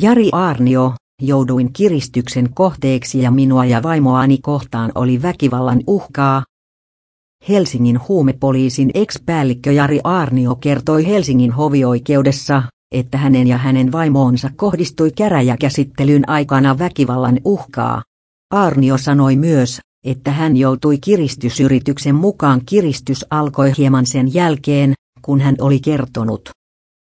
Jari Aarnio, jouduin kiristyksen kohteeksi ja minua ja vaimoani kohtaan oli väkivallan uhkaa. Helsingin huumepoliisin ex-päällikkö Jari Aarnio kertoi Helsingin hovioikeudessa, että hänen ja hänen vaimoonsa kohdistui käräjäkäsittelyn aikana väkivallan uhkaa. Aarnio sanoi myös, että hän joutui kiristysyrityksen mukaan kiristys alkoi hieman sen jälkeen, kun hän oli kertonut,